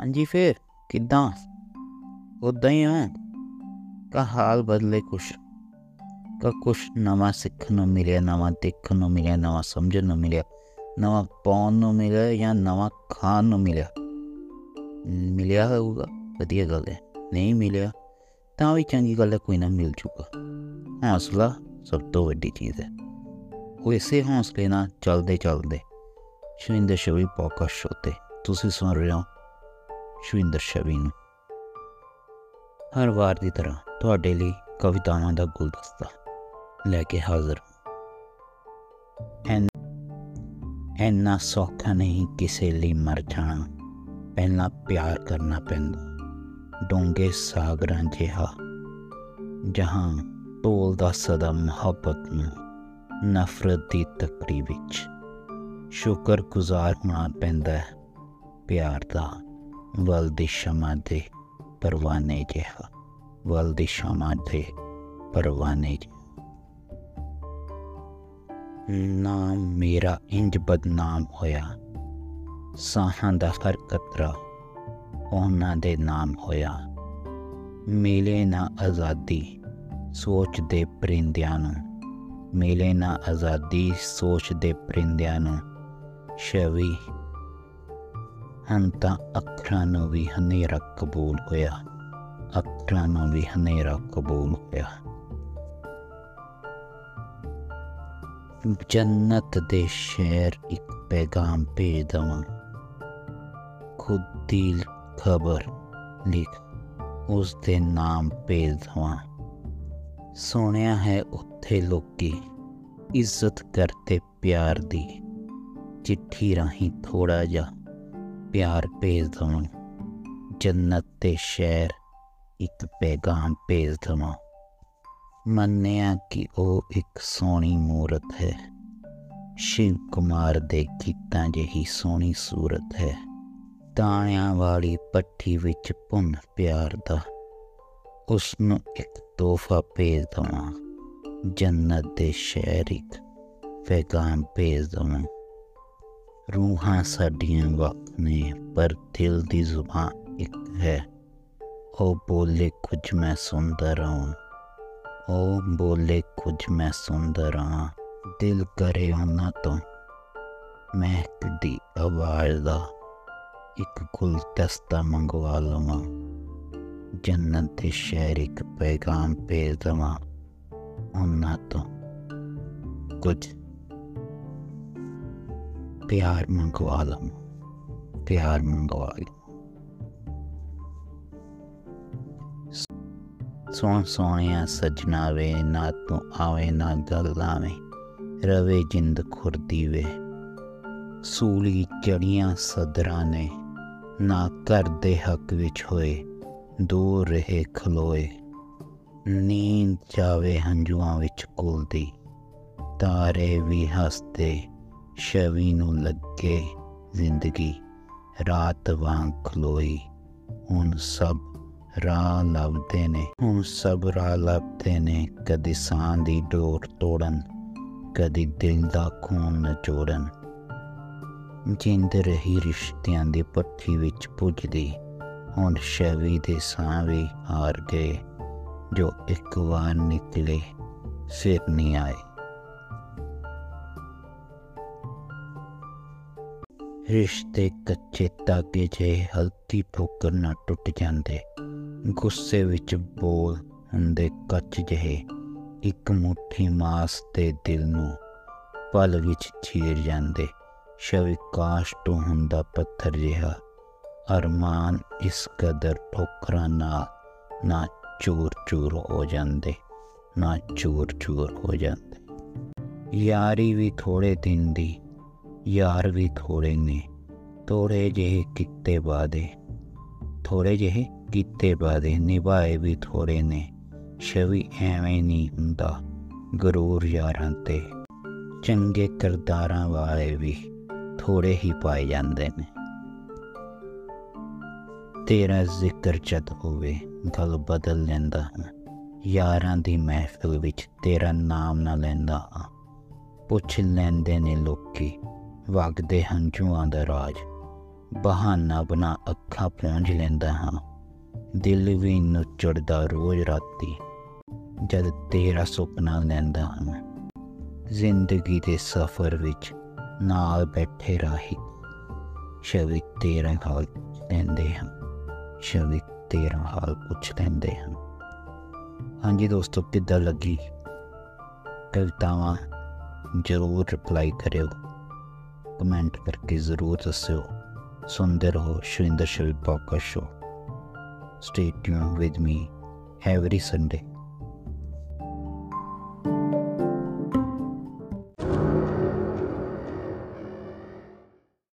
ਹਾਂਜੀ ਫੇਰ, ਕਿੱਦਾਂ? ਉਦਾਂ ਹੀ ਆ। ਕਾ ਹਾਲ ਬਦਲੇ ਕੁਛ। ਕਾ ਕੁਛ ਨਵਾਂ ਸਿੱਖਣ ਨੂੰ ਮਿਲਿਆ, ਨਵਾਂ ਦੇਖਣ ਨੂੰ ਮਿਲਿਆ, ਨਵਾਂ ਸਮਝਣ ਨੂੰ ਮਿਲਿਆ, ਨਵਾਂ ਪਾਉਣ ਨੂੰ ਮਿਲਿਆ ਜਾਂ ਨਵਾਂ ਖਾਣ ਨੂੰ ਮਿਲਿਆ। ਮਿਲਿਆ ਹੋਊਗਾ, ਵਧੀਆ ਗੱਲ ਹੈ। ਨਹੀਂ ਮਿਲਿਆ, ਤਾਂ ਵੀ ਚੰਗੀ ਗੱਲ ਹੈ, ਕੋਈ ਨਾ ਮਿਲ ਚੁੱਕਾ ਹੌਸਲਾ ਸਭ ਤੋਂ ਵੱਡੀ ਚੀਜ਼ ਹੈ। ਉਹ ਇਸੇ ਹੌਸਲੇ ਨਾਲ ਚੱਲਦੇ ਚੱਲਦੇ ਸ਼ਵਿੰਦਰ ਸ਼ਵੀ ਪੋਕਸ਼ ਉਤੇ ਤੁਸੀਂ ਸੁਣ ਰਹੇ ਹੋ ਸ਼ਵਿੰਦਰ ਸ਼ਵੀ ਨੂੰ। ਹਰ ਵਾਰ ਦੀ ਤਰ੍ਹਾਂ ਤੁਹਾਡੇ ਲਈ ਕਵਿਤਾਵਾਂ ਦਾ ਗੁਲਦਸਤਾ ਲੈ ਕੇ ਹਾਜ਼ਰ ਐਨ, ਐਨਾ ਸੌਖਾ ਨਹੀਂ ਕਿਸੇ ਲਈ ਮਰ ਜਾਣਾ। ਪਹਿਲਾਂ ਪਿਆਰ ਕਰਨਾ ਪੈਂਦਾ। ਡੋਂਗੇ ਸਾਗਰਾਂ ਜਿਹਾ, ਜਹਾਂ ਤੋਲਦਾ ਸਦਾ ਮੁਹੱਬਤ ਨੂੰ ਨਫ਼ਰਤ ਦੀ ਤਕਰੀ ਵਿੱਚ ਸ਼ੁਕਰ ਗੁਜ਼ਾਰ ਹੋਣਾ ਪੈਂਦਾ ਹੈ ਪਿਆਰ ਦਾ। ਵਲ ਦੀ ਸ਼ਮਾ ਦੇ ਪਰਵਾਨੇ ਜਿਹਾ ਵਲ ਦੀ ਸ਼ਮਾ ਦੇ ਪਰਵਾਨੇ ਜਿਹਾ ਨਾਮ ਮੇਰਾ ਇੰਜ ਬਦਨਾਮ ਹੋਇਆ ਸਾਹਾਂ ਦਾ ਹਰ ਕਤਰਾ ਉਹਨਾਂ ਦੇ ਨਾਮ ਹੋਇਆ ਮਿਲੇ ਨਾ ਆਜ਼ਾਦੀ ਸੋਚਦੇ ਪਰਿੰਦਿਆਂ ਨੂੰ ਮਿਲੇ ਨਾ ਆਜ਼ਾਦੀ ਸੋਚਦੇ ਪਰਿੰਦਿਆਂ ਨੂੰ ਸ਼ਵੀ ਹੰਤਾ ਅੱਖਰਾਂ ਨੂੰ ਵੀ ਹਨੇਰਾ ਕਬੂਲ ਹੋਇਆ ਅੱਖਰਾਂ ਨੂੰ ਵੀ ਹਨੇਰਾ ਕਬੂਲ ਹੋਇਆ ਜੰਨਤ ਦੇ ਸ਼ਹਿਰ ਇੱਕ ਪੈਗਾਮ ਭੇਜ ਦਵਾਂ ਖੁਦ ਦੀ ਖਬਰ ਲਿਖ ਉਸ ਦੇ ਨਾਮ ਭੇਜ ਦਵਾਂ ਸੁਣਿਆ ਹੈ ਉੱਥੇ ਲੋਕੀ ਇੱਜ਼ਤ ਕਰਦੇ ਪਿਆਰ ਦੀ ਚਿੱਠੀ ਰਾਹੀਂ ਥੋੜਾ ਜਿਹਾ ਪਿਆਰ ਭੇਜ ਦਵਾਂ। ਜੰਨਤ ਦੇ ਸ਼ਹਿਰ ਇੱਕ ਪੈਗਾਮ ਭੇਜ ਦਵਾਂ। ਮੰਨਿਆ ਕਿ ਉਹ ਇੱਕ ਸੋਹਣੀ ਮੂਰਤ ਹੈ। ਸ਼ਿਵ ਕੁਮਾਰ ਦੇ ਗੀਤਾਂ ਜਿਹੀ ਸੋਹਣੀ ਸੂਰਤ ਹੈ। ਤਾਣਿਆਂ ਵਾਲੀ ਪੱਠੀ ਵਿੱਚ ਪੁੰਨ ਪਿਆਰ ਦਾ। ਉਸ ਨੂੰ ਇੱਕ ਤੋਹਫਾ ਭੇਜ ਦਵਾਂ। ਜੰਨਤ ਦੇ ਸ਼ਹਿਰ ਇੱਕ ਪੈਗਾਮ ਭੇਜ ਦਵਾਂ। ਰੂਹਾਂ ਸਾਡੀਆਂ ਵੱਖ ਨੇ, ਪਰ ਦਿਲ ਦੀ ਜ਼ੁਬਾਨ ਇੱਕ ਹੈ। ਉਹ ਬੋਲੇ ਕੁਝ ਮੈਂ ਸੁਣਦਾ ਰਹਾਂ। ਉਹ ਬੋਲੇ ਕੁਝ ਮੈਂ ਸੁਣਦਾ ਰਹਾਂ। ਦਿਲ ਕਰੇ ਉਹਨਾਂ ਤੋਂ। ਮਹਿਕਦੀ ਆਵਾਜ਼ ਦਾ ਇੱਕ ਗੁਲਦਸਤਾ ਮੰਗਵਾ ਲਵਾਂ। ਜੰਨਤ ਦੇ ਸ਼ਹਿਰ ਇੱਕ ਪੈਗਾਮ ਭੇਜ ਦਵਾਂ। ਉਹਨਾਂ ਤੋਂ ਕੁਝ ਪਿਆਰ ਮੰਗਵਾ ਲਵਾਂ, ਪਿਆਰ ਮੰਗਵਾ ਲਵਾਂ। ਸੋਹਣ ਸੋਹਣਿਆ ਸਜਣਾ ਵੇ, ਨਾ ਤੂੰ ਆਵੇ, ਨਾ ਗੱਲ ਆਵੇ, ਰਵੇ ਜਿੰਦ ਖੁਰਦੀ ਵੇ। ਸੂਲੀ ਚੜੀਆਂ ਸਦਰਾਂ ਨੇ, ਨਾ ਕਰਦੇ ਹੱਕ ਵਿੱਚ ਹੋਏ, ਦੂਰ ਰਹੇ ਖਲੋਏ। ਨੀਂਦ ਜਾਵੇ ਹੰਝੂਆਂ ਵਿੱਚ ਕੁਲਦੀ ਤਾਰੇ ਵੀ ਹੱਸਦੇ ਸ਼ਵੀ ਨੂੰ ਲੱਗੇ ਜ਼ਿੰਦਗੀ, ਰਾਤ ਵਾਂਗ ਖਲੋਈ। ਹੁਣ ਸਭ ਰਾਹ ਲੱਭਦੇ ਨੇ, ਹੁਣ ਸਭ ਰਾਹ ਲੱਭਦੇ ਨੇ। ਕਦੀ ਸਾਂ ਦੀ ਡੋਰ ਤੋੜਨ, ਕਦੀ ਦਿਲ ਦਾ ਖੂਨ ਨਚੋੜਨ। ਜਿੰਦ ਰਹੀ ਰਿਸ਼ਤਿਆਂ ਦੀ ਪੱਠੀ ਵਿੱਚ ਪੁੱਜਦੀ, ਹੁਣ ਸ਼ਵੀ ਦੇ ਸਾਹ ਵੀ ਹਾਰ ਗਏ। ਜੋ ਇੱਕ ਵਾਰ ਨਿਕਲੇ, ਫਿਰ ਨਹੀਂ ਆਏ। ਰਿਸ਼ਤੇ ਕੱਚੇ ਤਾਗੇ ਜੇ ਹਲਕੀ ਠੋਕਰ ਨਾਲ ਟੁੱਟ ਜਾਂਦੇ। ਗੁੱਸੇ ਵਿੱਚ ਬੋਲ ਹੁੰਦੇ ਕੱਚ ਜਿਹੇ। ਇੱਕ ਮੁਠੀ ਮਾਸ ਤੇ ਦਿਲ ਨੂੰ ਪਲ ਵਿੱਚ ਚੀਰ ਜਾਂਦੇ। ਸ਼ਵਿਕਾਸ਼ ਤੋਂ ਹੁੰਦਾ ਪੱਥਰ ਜਿਹਾ। ਅਰਮਾਨ ਇਸ ਕਦਰ ਠੋਕਰਾਂ ਨਾਲ ਨਾ ਚੂਰ ਚੂਰ ਹੋ ਜਾਂਦੇ, ਨਾ ਚੂਰ ਚੂਰ ਹੋ ਜਾਂਦੇ। ਯਾਰੀ ਵੀ ਥੋੜੇ ਦਿਨ ਦੀ ਯਾਰ ਵੀ ਥੋੜੇ ਨੇ ਥੋੜੇ ਜਿਹੇ ਕਿੱਤੇ ਬਾਦੇ ਥੋੜੇ ਜਿਹੇ ਕੀਤੇ ਬਾਦੇ ਨਿਭਾਏ ਵੀ ਥੋੜੇ ਨੇ ਛਵੀ ਐਵੇਂ ਨਹੀਂ ਹੁੰਦਾ, ਗਰੂਰ ਯਾਰਾਂ ਤੇ। ਚੰਗੇ ਕਰਦਾਰਾਂ ਵਾਲੇ ਵੀ ਥੋੜੇ ਹੀ ਪਾਏ ਜਾਂਦੇ ਨੇ। ਤੇਰਾ ਜ਼ਿਕਰ ਜਦ ਹੋਵੇ, ਗੱਲ ਬਦਲ ਲੈਂਦਾ ਹਾਂ। ਯਾਰਾਂ ਦੀ ਮਹਿਫਿਲ ਵਿੱਚ ਤੇਰਾ ਨਾਮ ਨਾ ਲੈਂਦਾ ਹਾਂ। ਪੁੱਛ ਲੈਂਦੇ ਨੇ ਲੋਕੀ ਵਗਦੇ ਹੰਝੂਆਂ ਦਾ ਰਾਜ। ਬਹਾਨਾ ਬਣਾ ਅੱਖਾਂ ਪੂੰਝ ਲੈਂਦਾ ਹਾਂ। ਦਿਲ ਵੀ ਨੁਚੜਦਾ ਰੋਜ਼ ਰਾਤੀ। ਜਦ ਤੇਰਾ ਸੁਪਨਾ ਲੈਂਦਾ ਹਾਂ। ਜ਼ਿੰਦਗੀ ਦੇ ਸਫ਼ਰ ਵਿੱਚ ਨਾਲ ਬੈਠੇ ਰਾਹੀ। ਸ਼ਵਿਕ ਤੇਰਾ ਹਾਲ ਲੈਂਦੇ ਹਨ ਸ਼ਵਿਕ ਤੇਰਾ ਹਾਲ ਪੁੱਛ ਲੈਂਦੇ ਹਨ ਹਾਂਜੀ ਦੋਸਤੋ, ਕਿੱਦਾਂ ਲੱਗੀ? ਕਵਿਤਾਵਾਂ ਜ਼ਰੂਰ ਰਿਪਲਾਈ ਕਰਿਓ। ਕਮੈਂਟ ਕਰਕੇ ਜ਼ਰੂਰ ਦੱਸਿਓ। ਸੁਣਦੇ ਰਹੋ Shavinder Shil podcast show stay tune with me every Sunday